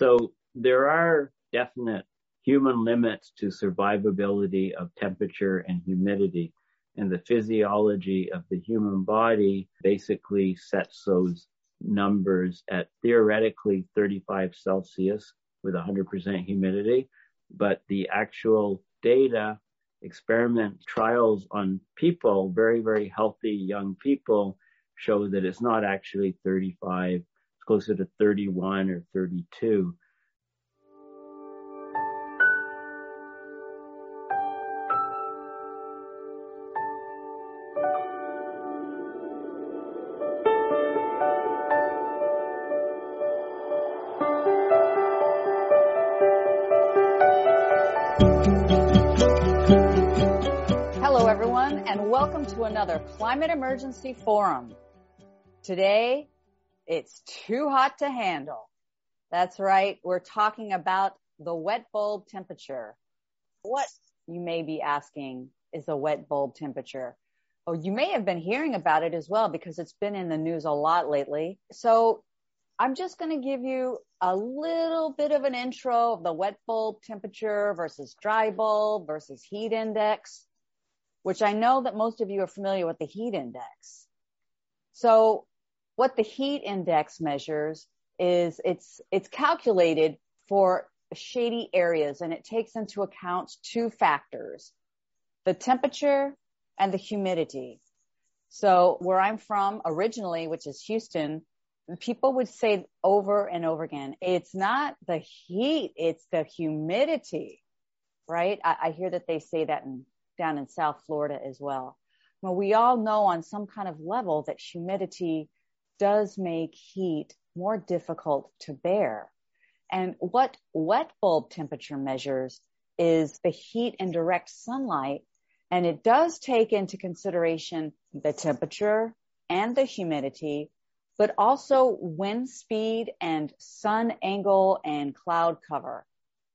So there are definite human limits to survivability of temperature and humidity. And the physiology of the human body basically sets those numbers at theoretically 35 Celsius with 100% humidity. But the actual data, experiment trials on people, very, very healthy young people, show that it's not actually 35, it's closer to 31 or 32. Welcome to another climate emergency forum. Today, it's too hot to handle. That's right. We're talking about the wet bulb temperature. What you may be asking is a wet bulb temperature. Oh, you may have been hearing about it as well because it's been in the news a lot lately. So I'm just going to give you a little bit of an intro of the wet bulb temperature versus dry bulb versus heat index which I know that most of you are familiar with the heat index. So what the heat index measures is it's, it's calculated for shady areas and it takes into account two factors, the temperature and the humidity. So where I'm from originally, which is Houston, people would say over and over again, it's not the heat, it's the humidity, right? I, I hear that they say that in down in South Florida as well. Well, we all know on some kind of level that humidity does make heat more difficult to bear. And what wet bulb temperature measures is the heat in direct sunlight. And it does take into consideration the temperature and the humidity, but also wind speed and sun angle and cloud cover.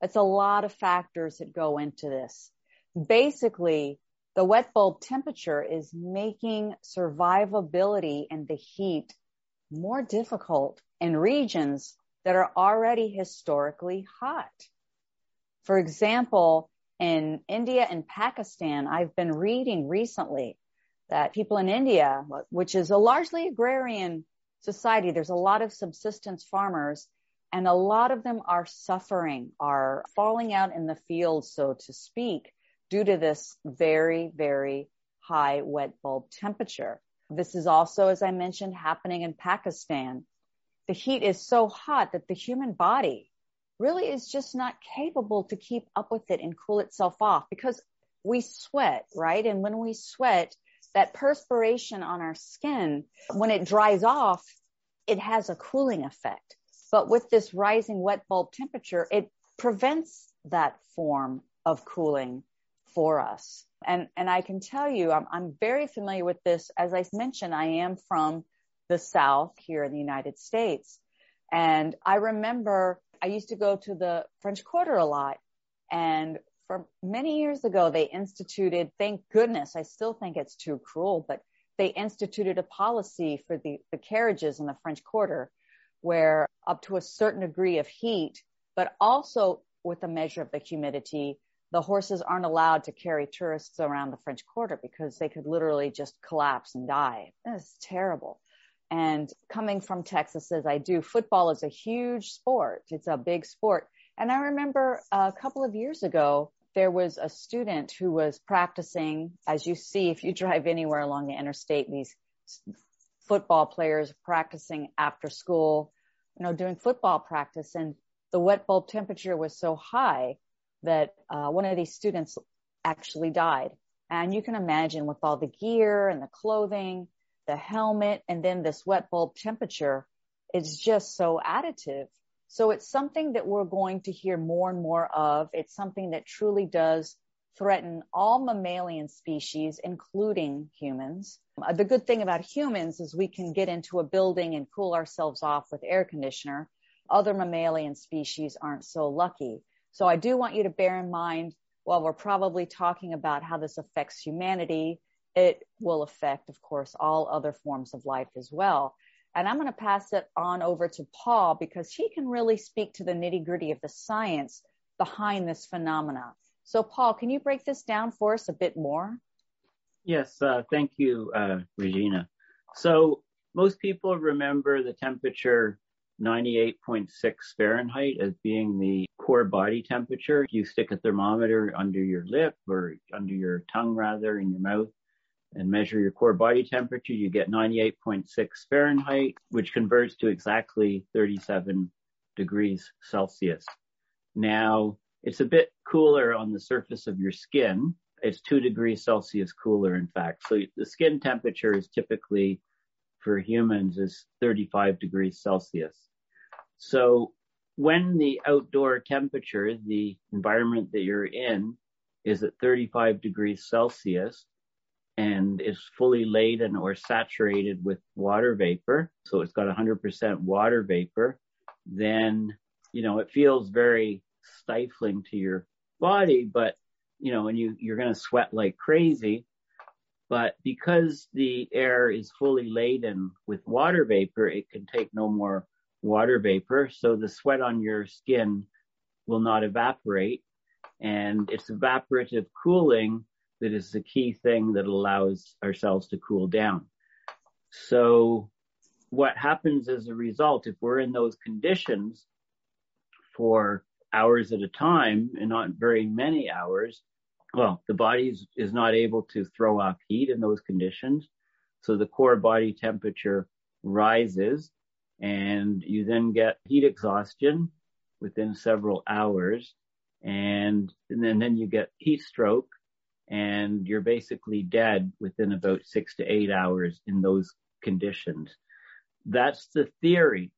It's a lot of factors that go into this basically the wet bulb temperature is making survivability and the heat more difficult in regions that are already historically hot. For example, in India and Pakistan, I've been reading recently that people in India, which is a largely agrarian society, there's a lot of subsistence farmers and a lot of them are suffering, are falling out in the fields, so to speak, due to this very, very high wet bulb temperature. This is also, as I mentioned, happening in Pakistan. The heat is so hot that the human body really is just not capable to keep up with it and cool itself off because we sweat, right? And when we sweat, that perspiration on our skin, when it dries off, it has a cooling effect. But with this rising wet bulb temperature, it prevents that form of cooling for us. And, and I can tell you, I'm, I'm very familiar with this. As I mentioned, I am from the South here in the United States. And I remember I used to go to the French Quarter a lot. And for many years ago, they instituted, thank goodness, I still think it's too cruel, but they instituted a policy for the, the carriages in the French Quarter where up to a certain degree of heat, but also with a measure of the humidity, the horses aren't allowed to carry tourists around the French Quarter because they could literally just collapse and die. It's terrible. And coming from Texas as I do, football is a huge sport. It's a big sport. And I remember a couple of years ago, there was a student who was practicing, as you see, if you drive anywhere along the interstate, these football players practicing after school, you know, doing football practice. And the wet bulb temperature was so high that uh, one of these students actually died. And you can imagine with all the gear and the clothing, the helmet, and then this wet bulb temperature, it's just so additive. So it's something that we're going to hear more and more of. It's something that truly does threaten all mammalian species, including humans. Uh, the good thing about humans is we can get into a building and cool ourselves off with air conditioner. Other mammalian species aren't so lucky. So I do want you to bear in mind while we're probably talking about how this affects humanity, it will affect, of course, all other forms of life as well. And I'm going to pass it on over to Paul because he can really speak to the nitty gritty of the science behind this phenomena. So, Paul, can you break this down for us a bit more? Yes, uh, thank you, uh, Regina. So, most people remember the temperature 98.6 Fahrenheit as being the core body temperature. You stick a thermometer under your lip or under your tongue, rather, in your mouth, and measure your core body temperature, you get 98.6 Fahrenheit, which converts to exactly 37 degrees Celsius. Now, it's a bit cooler on the surface of your skin. It's two degrees Celsius cooler, in fact. So the skin temperature is typically for humans is 35 degrees Celsius. So when the outdoor temperature, the environment that you're in is at 35 degrees Celsius and is fully laden or saturated with water vapor, so it's got 100% water vapor, then, you know, it feels very stifling to your body, but, you know, and you, you're going to sweat like crazy. But because the air is fully laden with water vapor, it can take no more water vapor. So the sweat on your skin will not evaporate. And it's evaporative cooling that is the key thing that allows ourselves to cool down. So what happens as a result, if we're in those conditions for hours at a time and not very many hours, well, the body is not able to throw off heat in those conditions. So the core body temperature rises and you then get heat exhaustion within several hours. And, and then, then you get heat stroke and you're basically dead within about six to eight hours in those conditions. That's the theory.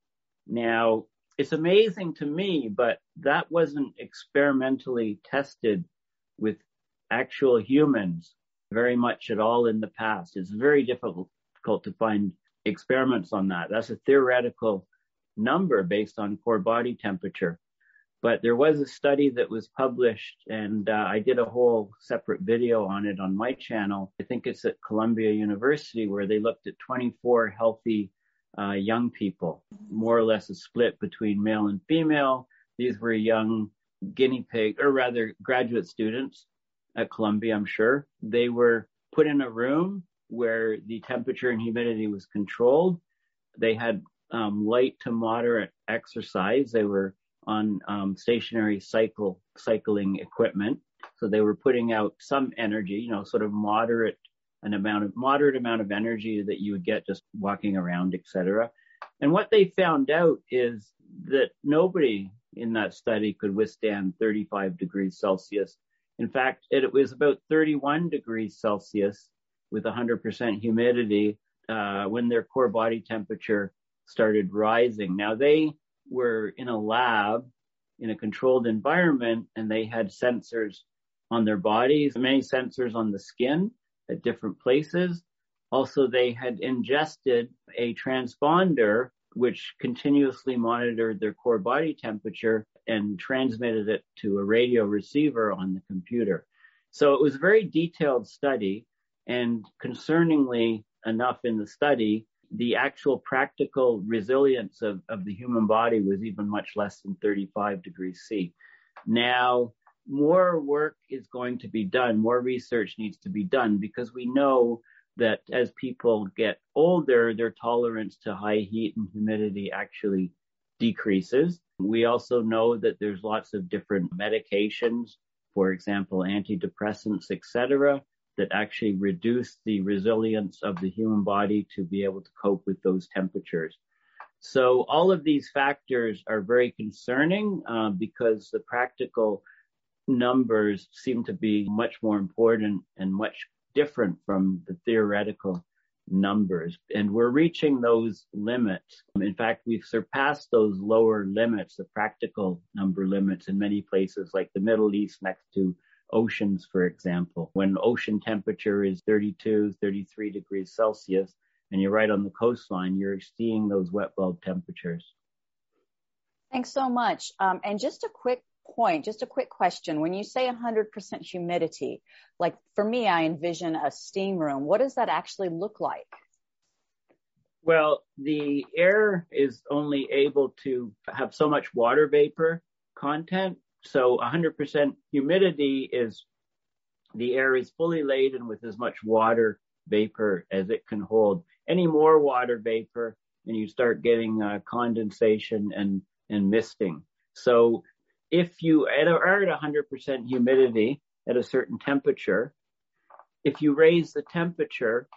Now, it's amazing to me, but that wasn't experimentally tested with actual humans very much at all in the past. It's very difficult to find experiments on that. That's a theoretical number based on core body temperature. But there was a study that was published, and uh, I did a whole separate video on it on my channel. I think it's at Columbia University, where they looked at 24 healthy uh, young people, more or less a split between male and female. These were young guinea pig, or rather graduate students at Columbia, I'm sure. They were put in a room where the temperature and humidity was controlled. They had um, light to moderate exercise. They were on um, stationary cycle cycling equipment. So they were putting out some energy, you know, sort of moderate an amount of moderate amount of energy that you would get just walking around, etc. And what they found out is that nobody in that study could withstand 35 degrees Celsius. In fact, it was about 31 degrees Celsius with 100% humidity uh, when their core body temperature started rising. Now they were in a lab in a controlled environment and they had sensors on their bodies, many sensors on the skin at different places. Also, they had ingested a transponder which continuously monitored their core body temperature and transmitted it to a radio receiver on the computer. So it was a very detailed study and concerningly enough in the study, the actual practical resilience of, of the human body was even much less than 35 degrees C. Now, more work is going to be done, more research needs to be done because we know that as people get older, their tolerance to high heat and humidity actually decreases. We also know that there's lots of different medications, for example, antidepressants, etc., that actually reduce the resilience of the human body to be able to cope with those temperatures. So all of these factors are very concerning uh, because the practical numbers seem to be much more important and much different from the theoretical numbers. And we're reaching those limits. In fact, we've surpassed those lower limits, the practical number limits in many places like the Middle East next to oceans, for example. When ocean temperature is 32, 33 degrees Celsius, and you're right on the coastline, you're seeing those wet bulb temperatures. Thanks so much. Um, and just a quick point, just a quick question. When you say 100% humidity, like for me, I envision a steam room. What does that actually look like? Well, the air is only able to have so much water vapor content. So 100% humidity is the air is fully laden with as much water vapor as it can hold. Any more water vapor and you start getting uh, condensation and, and misting. So if you are at 100% humidity at a certain temperature, if you raise the temperature,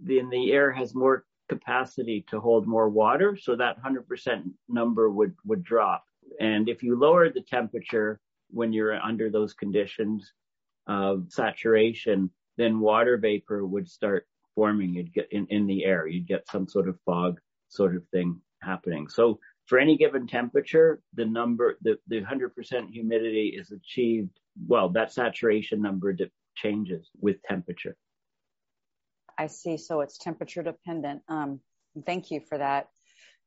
then the air has more capacity to hold more water. So that 100% number would, would drop. And if you lower the temperature when you're under those conditions of saturation, then water vapor would start forming. You'd get in, in the air. You'd get some sort of fog sort of thing happening. So for any given temperature, the number, the, the 100% humidity is achieved. Well, that saturation number de- changes with temperature. I see. So it's temperature dependent. Um, thank you for that.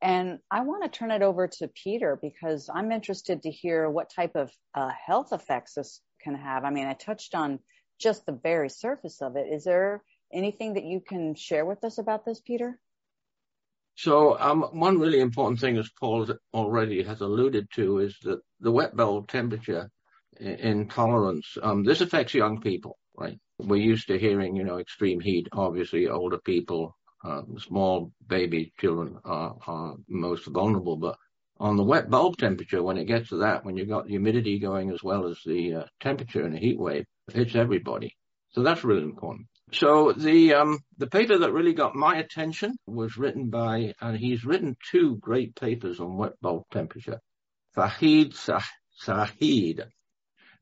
And I want to turn it over to Peter because I'm interested to hear what type of uh, health effects this can have. I mean, I touched on just the very surface of it. Is there anything that you can share with us about this, Peter? So um, one really important thing, as Paul already has alluded to, is that the wet bulb temperature intolerance. Um, this affects young people, right? We're used to hearing, you know, extreme heat. Obviously, older people, um, small baby children are, are most vulnerable. But on the wet bulb temperature, when it gets to that, when you've got the humidity going as well as the uh, temperature in a heat wave, it hits everybody. So that's really important. So the um, the paper that really got my attention was written by, and he's written two great papers on wet bulb temperature. Fahad Saeed,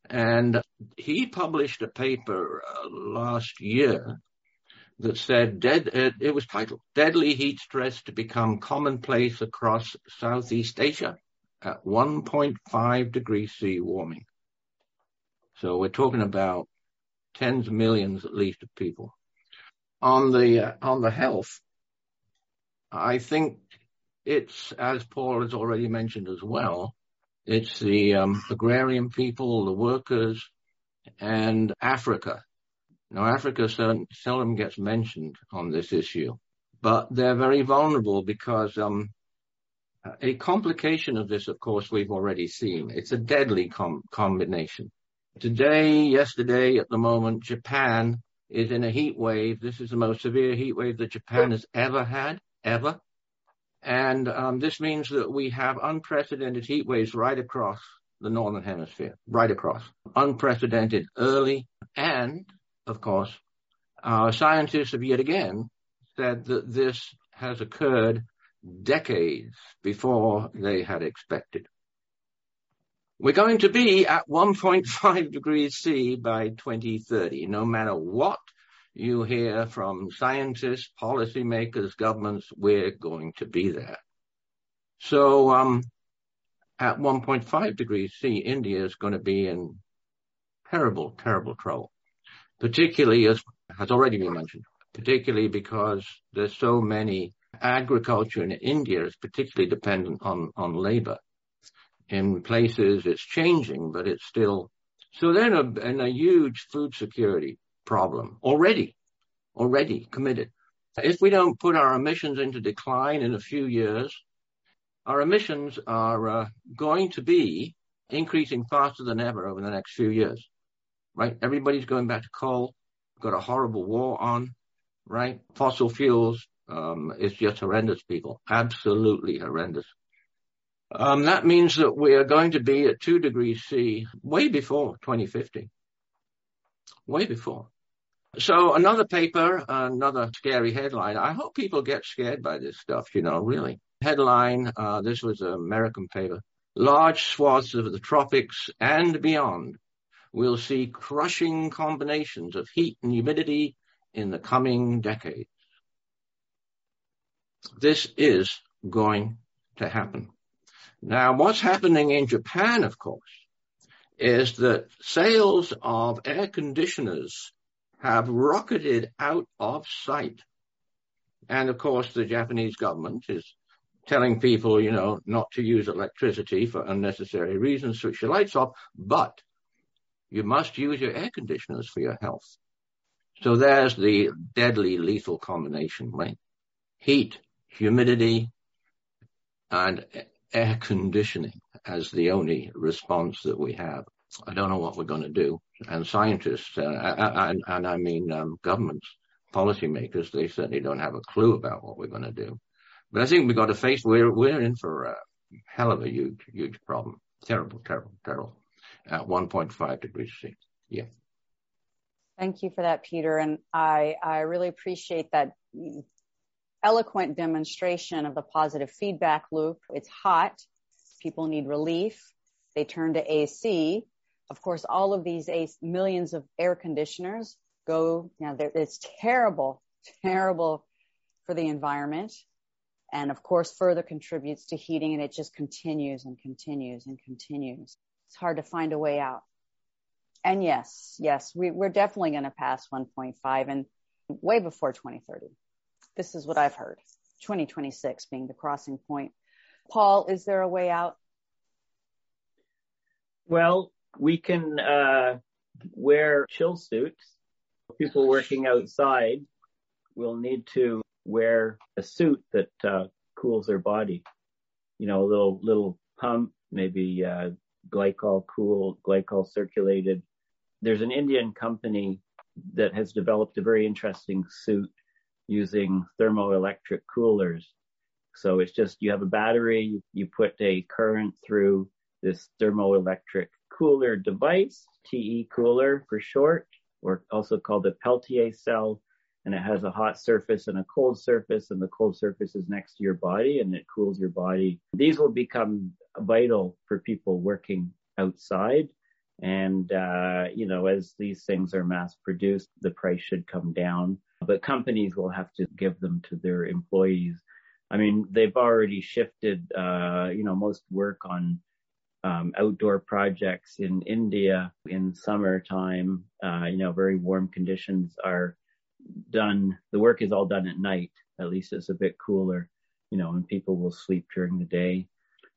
and he published a paper uh, last year that said dead. Uh, it was titled "Deadly Heat Stress to Become Commonplace Across Southeast Asia at 1.5 degrees C warming." So we're talking about tens of millions at least of people. On the uh, on the health, I think it's as Paul has already mentioned as well. It's the um, agrarian people, the workers, and Africa. Now, Africa seldom gets mentioned on this issue, but they're very vulnerable because um, a complication of this, of course, we've already seen. It's a deadly com- combination. Today, yesterday, at the moment, Japan is in a heat wave. This is the most severe heat wave that Japan has ever had, ever. And um, this means that we have unprecedented heat waves right across the northern hemisphere, right across. Unprecedented early. And, of course, our scientists have yet again said that this has occurred decades before they had expected. We're going to be at 1.5 degrees C by 2030, no matter what you hear from scientists, policymakers, governments, we're going to be there. So, um, at 1.5 degrees C, India is going to be in terrible, terrible trouble, particularly as has already been mentioned, particularly because there's so many agriculture in India is particularly dependent on, on labor in places it's changing, but it's still so they're a, in a huge food security problem already, already committed. If we don't put our emissions into decline in a few years, our emissions are uh, going to be increasing faster than ever over the next few years, right? Everybody's going back to coal. Got a horrible war on, right? Fossil fuels. Um, it's just horrendous, people. Absolutely horrendous. Um, that means that we are going to be at two degrees C way before 2050. Way before. So another paper, another scary headline. I hope people get scared by this stuff, you know, really. Headline, uh, this was an American paper. Large swaths of the tropics and beyond will see crushing combinations of heat and humidity in the coming decades. This is going to happen. Now, what's happening in Japan, of course, is that sales of air conditioners have rocketed out of sight. And of course, the Japanese government is telling people, you know, not to use electricity for unnecessary reasons, switch your lights off, but you must use your air conditioners for your health. So there's the deadly lethal combination, right? Heat, humidity, and air conditioning as the only response that we have. I don't know what we're going to do. And scientists, uh, and, and, I mean um, governments, policymakers, they certainly don't have a clue about what we're going to do. But I think we've got to face, we're, we're in for a hell of a huge, huge problem. Terrible, terrible, terrible. At 1.5 degrees C. Yeah. Thank you for that, Peter. And I, I really appreciate that eloquent demonstration of the positive feedback loop. It's hot. People need relief. They turn to AC. Of course, all of these AC, millions of air conditioners go, you know, it's terrible, terrible for the environment. And of course, further contributes to heating and it just continues and continues and continues. It's hard to find a way out. And yes, yes, we, we're definitely going to pass 1.5 and way before 2030. This is what I've heard. 2026 being the crossing point. Paul, is there a way out? Well, we can uh, wear chill suits. People working outside will need to wear a suit that uh, cools their body. You know, a little little pump, maybe uh, glycol cool, glycol circulated. There's an Indian company that has developed a very interesting suit using thermoelectric coolers. So it's just you have a battery, you put a current through this thermoelectric cooler device, TE cooler for short, or also called a Peltier cell. And it has a hot surface and a cold surface, and the cold surface is next to your body and it cools your body. These will become vital for people working outside. And, uh, you know, as these things are mass produced, the price should come down but companies will have to give them to their employees. I mean, they've already shifted, uh, you know, most work on um, outdoor projects in India in summertime, uh, you know, very warm conditions are done. The work is all done at night. At least it's a bit cooler, you know, and people will sleep during the day.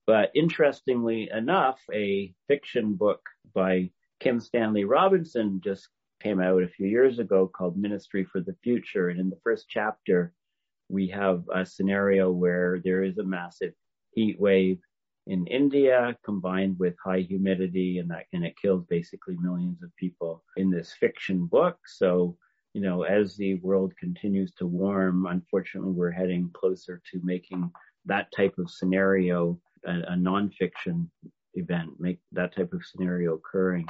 But interestingly enough, a fiction book by Kim Stanley Robinson just came out a few years ago called Ministry for the Future. And in the first chapter, we have a scenario where there is a massive heat wave in India combined with high humidity and that and it kills basically millions of people in this fiction book. So, you know, as the world continues to warm, unfortunately we're heading closer to making that type of scenario a, a nonfiction event, make that type of scenario occurring.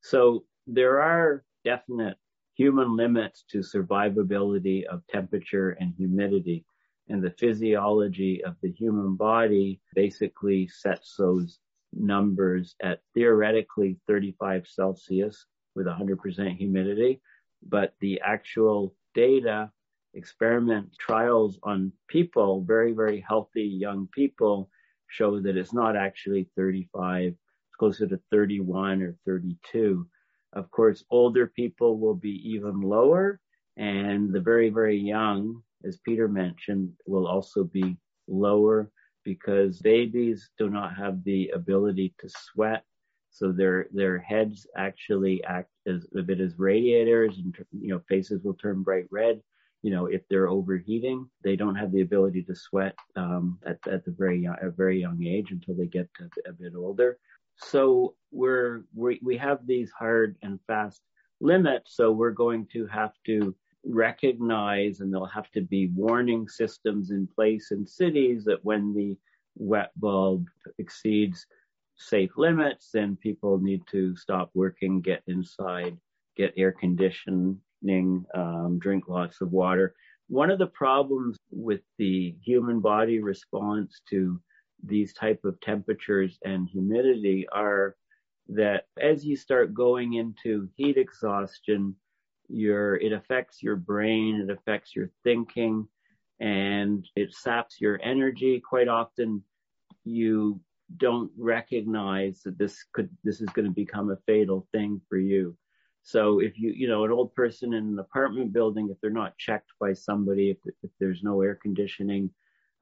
So there are definite human limits to survivability of temperature and humidity. And the physiology of the human body basically sets those numbers at theoretically 35 Celsius with 100% humidity. But the actual data, experiment trials on people, very, very healthy young people, show that it's not actually 35, it's closer to 31 or 32. Of course, older people will be even lower and the very, very young, as Peter mentioned, will also be lower because babies do not have the ability to sweat. So their, their heads actually act as a bit as radiators and, you know, faces will turn bright red. You know, if they're overheating, they don't have the ability to sweat, um, at, at the very young, a very young age until they get a, a bit older. So we're, we, we have these hard and fast limits. So we're going to have to recognize and there'll have to be warning systems in place in cities that when the wet bulb exceeds safe limits, then people need to stop working, get inside, get air conditioning, um, drink lots of water. One of the problems with the human body response to these type of temperatures and humidity are that as you start going into heat exhaustion, your, it affects your brain, it affects your thinking, and it saps your energy. Quite often you don't recognize that this could, this is going to become a fatal thing for you. So if you, you know, an old person in an apartment building, if they're not checked by somebody, if, if there's no air conditioning,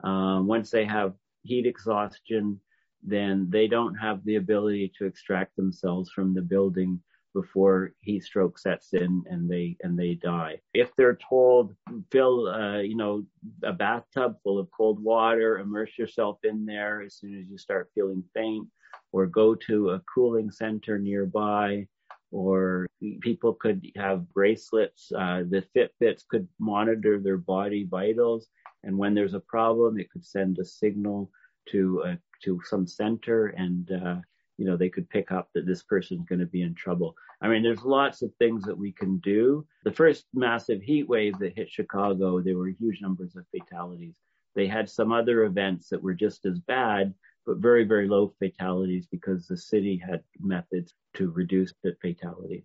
um, once they have heat exhaustion, then they don't have the ability to extract themselves from the building before heat stroke sets in and they and they die. If they're told fill uh, you know a bathtub full of cold water, immerse yourself in there as soon as you start feeling faint, or go to a cooling center nearby, or people could have bracelets. Uh, the Fitbits could monitor their body vitals, and when there's a problem, it could send a signal to uh, to some center and uh, you know, they could pick up that this person's going to be in trouble. I mean, there's lots of things that we can do. The first massive heat wave that hit Chicago, there were huge numbers of fatalities. They had some other events that were just as bad, but very, very low fatalities because the city had methods to reduce the fatalities.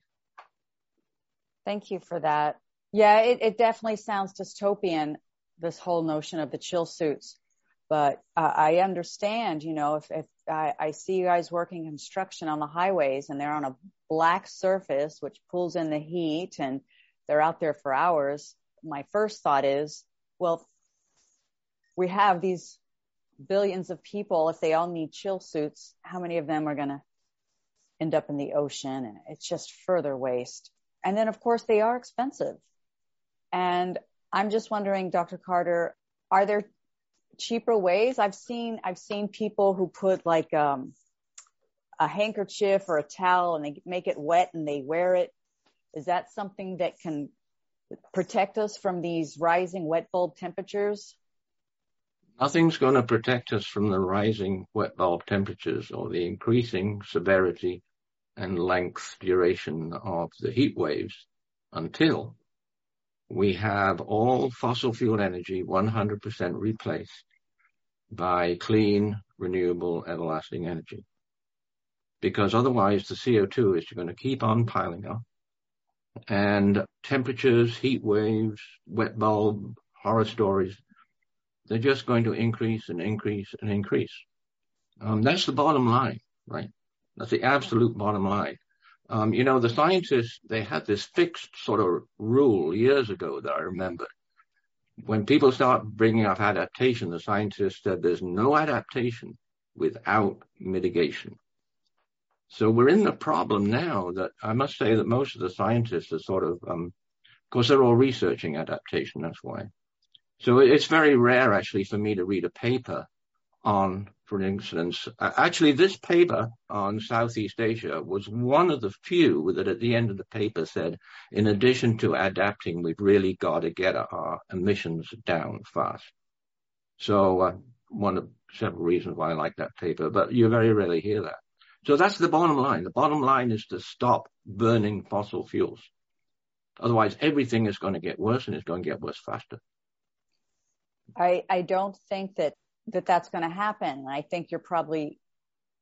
Thank you for that. Yeah, it, it definitely sounds dystopian, this whole notion of the chill suits. But uh, I understand, you know, if, if I, I see you guys working construction on the highways and they're on a black surface, which pulls in the heat and they're out there for hours. My first thought is, well, we have these billions of people. If they all need chill suits, how many of them are going to end up in the ocean? And it's just further waste. And then of course they are expensive. And I'm just wondering, Dr. Carter, are there cheaper ways. I've seen I've seen people who put like um, a handkerchief or a towel and they make it wet and they wear it. Is that something that can protect us from these rising wet bulb temperatures? Nothing's going to protect us from the rising wet bulb temperatures or the increasing severity and length duration of the heat waves until we have all fossil fuel energy 100% replaced by clean, renewable, everlasting energy. Because otherwise the CO2 is going to keep on piling up and temperatures, heat waves, wet bulb, horror stories, they're just going to increase and increase and increase. Um, that's the bottom line, right? That's the absolute bottom line. Um, you know, the scientists, they had this fixed sort of rule years ago that I remember when people start bringing up adaptation, the scientists said there's no adaptation without mitigation. So we're in the problem now that I must say that most of the scientists are sort of, um, of course, they're all researching adaptation. That's why. So it's very rare actually for me to read a paper on, for instance, actually this paper on Southeast Asia was one of the few that at the end of the paper said, in addition to adapting, we've really got to get our emissions down fast. So uh, one of several reasons why I like that paper, but you very rarely hear that. So that's the bottom line. The bottom line is to stop burning fossil fuels. Otherwise, everything is going to get worse and it's going to get worse faster. I, I don't think that that that's going to happen. I think you're probably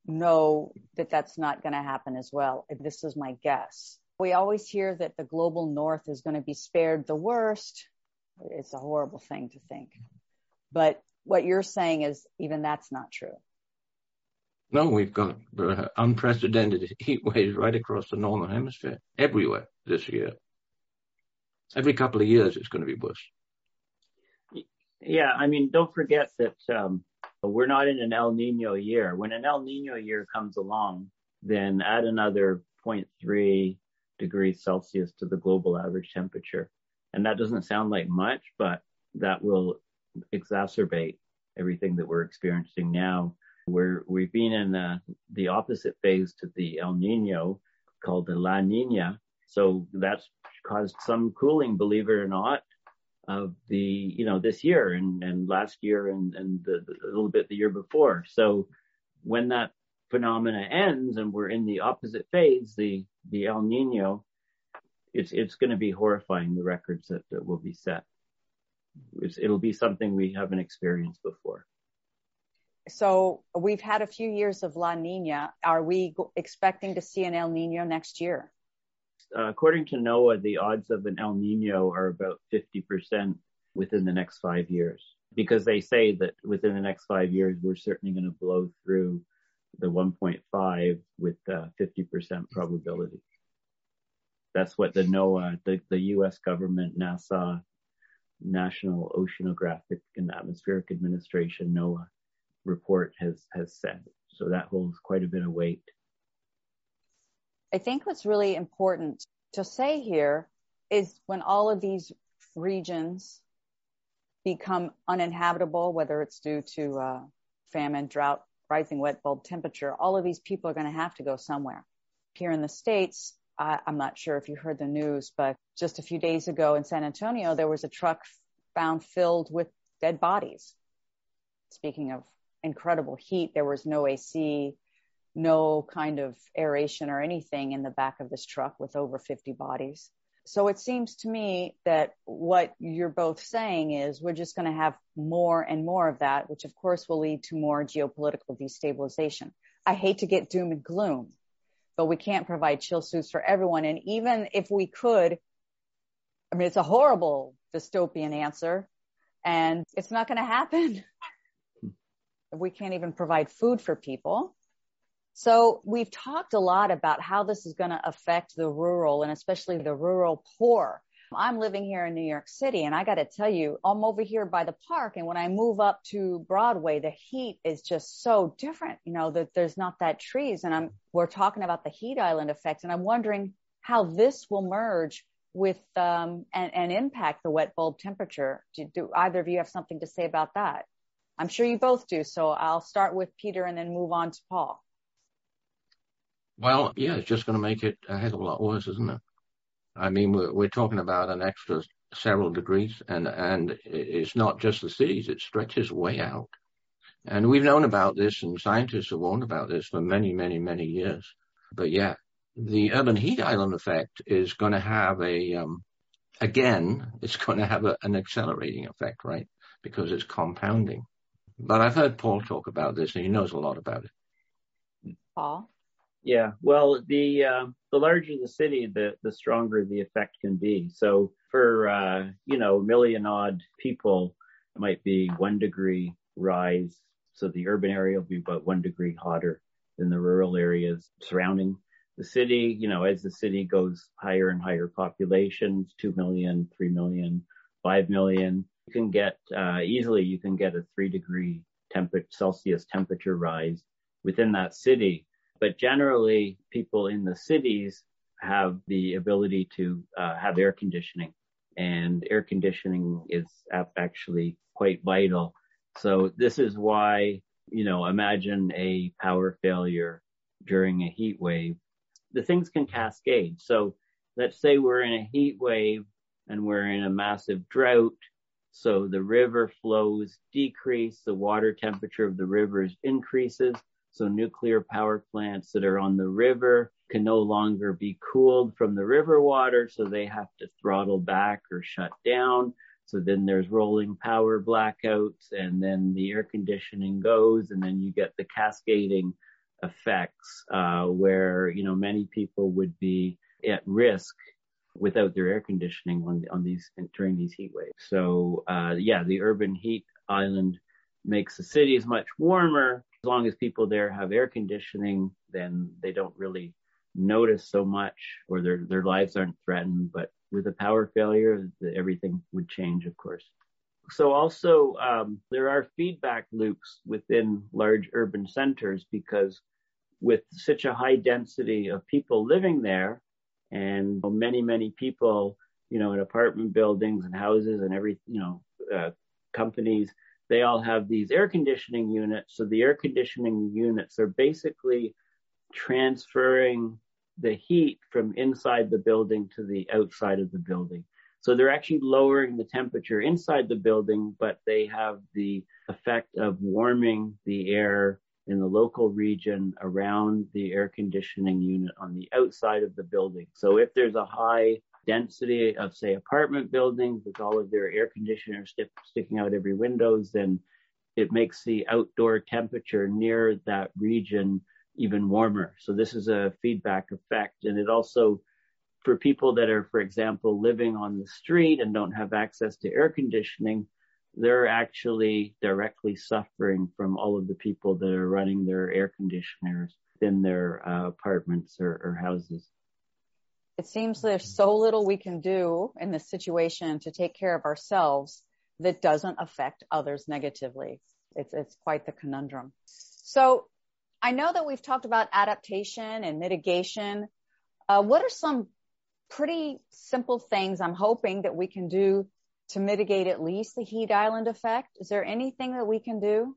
know that that's not going to happen as well. This is my guess. We always hear that the global north is going to be spared the worst. It's a horrible thing to think. But what you're saying is even that's not true. No, we've got unprecedented heat waves right across the northern hemisphere, everywhere this year. Every couple of years, it's going to be worse. Yeah, I mean, don't forget that um, we're not in an El Nino year. When an El Nino year comes along, then add another 0.3 degrees Celsius to the global average temperature. And that doesn't sound like much, but that will exacerbate everything that we're experiencing now. We're, we've been in the, the opposite phase to the El Nino called the La Nina. So that's caused some cooling, believe it or not of the, you know, this year and, and last year and, and the, the, a little bit the year before. So when that phenomena ends and we're in the opposite phase, the, the El Nino, it's, it's going to be horrifying, the records that, that will be set. It's, it'll be something we haven't experienced before. So we've had a few years of La Nina. Are we expecting to see an El Nino next year? Uh, according to NOAA, the odds of an El Nino are about 50% within the next five years because they say that within the next five years, we're certainly going to blow through the 1.5 with uh, 50% probability. That's what the NOAA, the, the U.S. government, NASA, National Oceanographic and Atmospheric Administration, NOAA report has, has said. So that holds quite a bit of weight I think what's really important to say here is when all of these regions become uninhabitable, whether it's due to uh, famine, drought, rising wet bulb temperature, all of these people are going to have to go somewhere. Here in the States, I, I'm not sure if you heard the news, but just a few days ago in San Antonio, there was a truck found filled with dead bodies. Speaking of incredible heat, there was no AC, no kind of aeration or anything in the back of this truck with over 50 bodies. So it seems to me that what you're both saying is we're just going to have more and more of that, which of course will lead to more geopolitical destabilization. I hate to get doom and gloom, but we can't provide chill suits for everyone. And even if we could, I mean, it's a horrible dystopian answer and it's not going to happen. Hmm. we can't even provide food for people. So we've talked a lot about how this is going to affect the rural and especially the rural poor. I'm living here in New York City and I got to tell you, I'm over here by the park. And when I move up to Broadway, the heat is just so different, you know, that there's not that trees. And I'm, we're talking about the heat island effect. And I'm wondering how this will merge with, um, and, and impact the wet bulb temperature. Do, do either of you have something to say about that? I'm sure you both do. So I'll start with Peter and then move on to Paul. Well, yeah, it's just going to make it a heck of a lot worse, isn't it? I mean, we're, we're talking about an extra several degrees, and and it's not just the cities; it stretches way out. And we've known about this, and scientists have warned about this for many, many, many years. But yeah, the urban heat island effect is going to have a, um, again, it's going to have a, an accelerating effect, right? Because it's compounding. But I've heard Paul talk about this, and he knows a lot about it. Paul. Yeah, well, the uh, the larger the city, the the stronger the effect can be. So for uh, you know a million odd people, it might be one degree rise. So the urban area will be about one degree hotter than the rural areas surrounding the city. You know, as the city goes higher and higher populations, two million, three million, five million, you can get uh, easily you can get a three degree temperature Celsius temperature rise within that city but generally, people in the cities have the ability to uh, have air conditioning, and air conditioning is actually quite vital. So this is why, you know, imagine a power failure during a heat wave. The things can cascade. So let's say we're in a heat wave and we're in a massive drought. So the river flows decrease, the water temperature of the rivers increases. So nuclear power plants that are on the river can no longer be cooled from the river water. So they have to throttle back or shut down. So then there's rolling power blackouts and then the air conditioning goes and then you get the cascading effects, uh, where, you know, many people would be at risk without their air conditioning on, on these, during these heat waves. So, uh, yeah, the urban heat island makes the cities much warmer, long as people there have air conditioning, then they don't really notice so much or their, their lives aren't threatened. But with a power failure, the, everything would change, of course. So also, um, there are feedback loops within large urban centers because with such a high density of people living there and many, many people, you know, in apartment buildings and houses and every, you know, uh, companies, they all have these air conditioning units. So the air conditioning units are basically transferring the heat from inside the building to the outside of the building. So they're actually lowering the temperature inside the building, but they have the effect of warming the air in the local region around the air conditioning unit on the outside of the building. So if there's a high density of say apartment buildings with all of their air conditioners st- sticking out every windows, then it makes the outdoor temperature near that region even warmer. So this is a feedback effect. And it also, for people that are, for example, living on the street and don't have access to air conditioning, they're actually directly suffering from all of the people that are running their air conditioners in their uh, apartments or, or houses it seems there's so little we can do in this situation to take care of ourselves that doesn't affect others negatively. It's, it's quite the conundrum. So I know that we've talked about adaptation and mitigation, Uh, what are some pretty simple things I'm hoping that we can do to mitigate at least the heat island effect? Is there anything that we can do?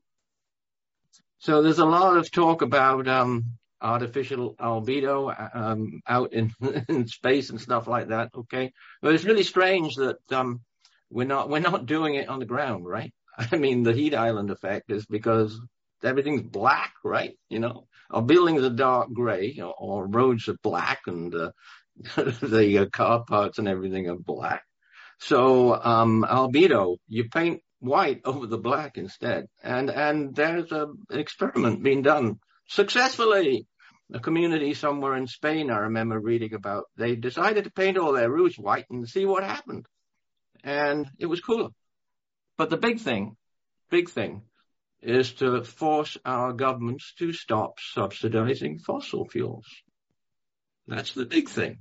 So there's a lot of talk about um, artificial albedo um, out in, in, space and stuff like that. Okay, but it's really strange that um, we're not we're not doing it on the ground, right? I mean, the heat island effect is because everything's black, right? You know, our buildings are dark gray, or, or roads are black, and uh, the uh, car parts and everything are black. So um, albedo, you paint white over the black instead, and and there's a, an experiment being done successfully. A community somewhere in Spain, I remember reading about. They decided to paint all their roofs white and see what happened, and it was cooler. But the big thing, big thing, is to force our governments to stop subsidizing fossil fuels. That's the big thing.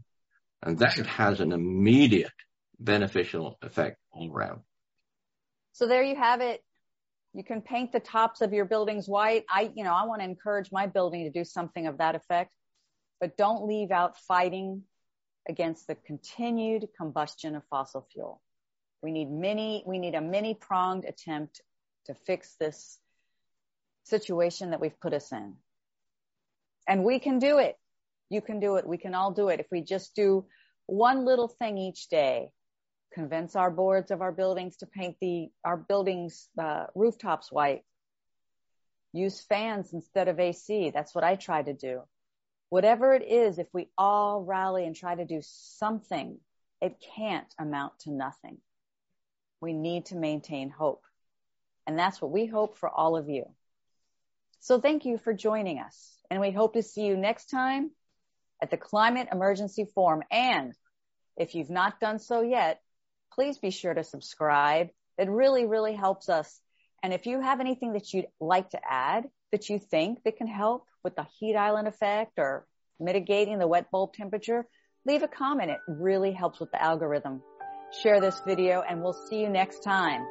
And that has an immediate beneficial effect all around. So there you have it. You can paint the tops of your buildings white. I, you know, I want to encourage my building to do something of that effect, but don't leave out fighting against the continued combustion of fossil fuel. We need many, we need a many pronged attempt to fix this situation that we've put us in. And we can do it. You can do it. We can all do it. If we just do one little thing each day, convince our boards of our buildings to paint the, our buildings, uh, rooftops white, use fans instead of AC. That's what I try to do. Whatever it is, if we all rally and try to do something, it can't amount to nothing. We need to maintain hope. And that's what we hope for all of you. So thank you for joining us. And we hope to see you next time at the Climate Emergency Forum. And if you've not done so yet, please be sure to subscribe. It really, really helps us. And if you have anything that you'd like to add that you think that can help with the heat island effect or mitigating the wet bulb temperature, leave a comment. It really helps with the algorithm. Share this video and we'll see you next time.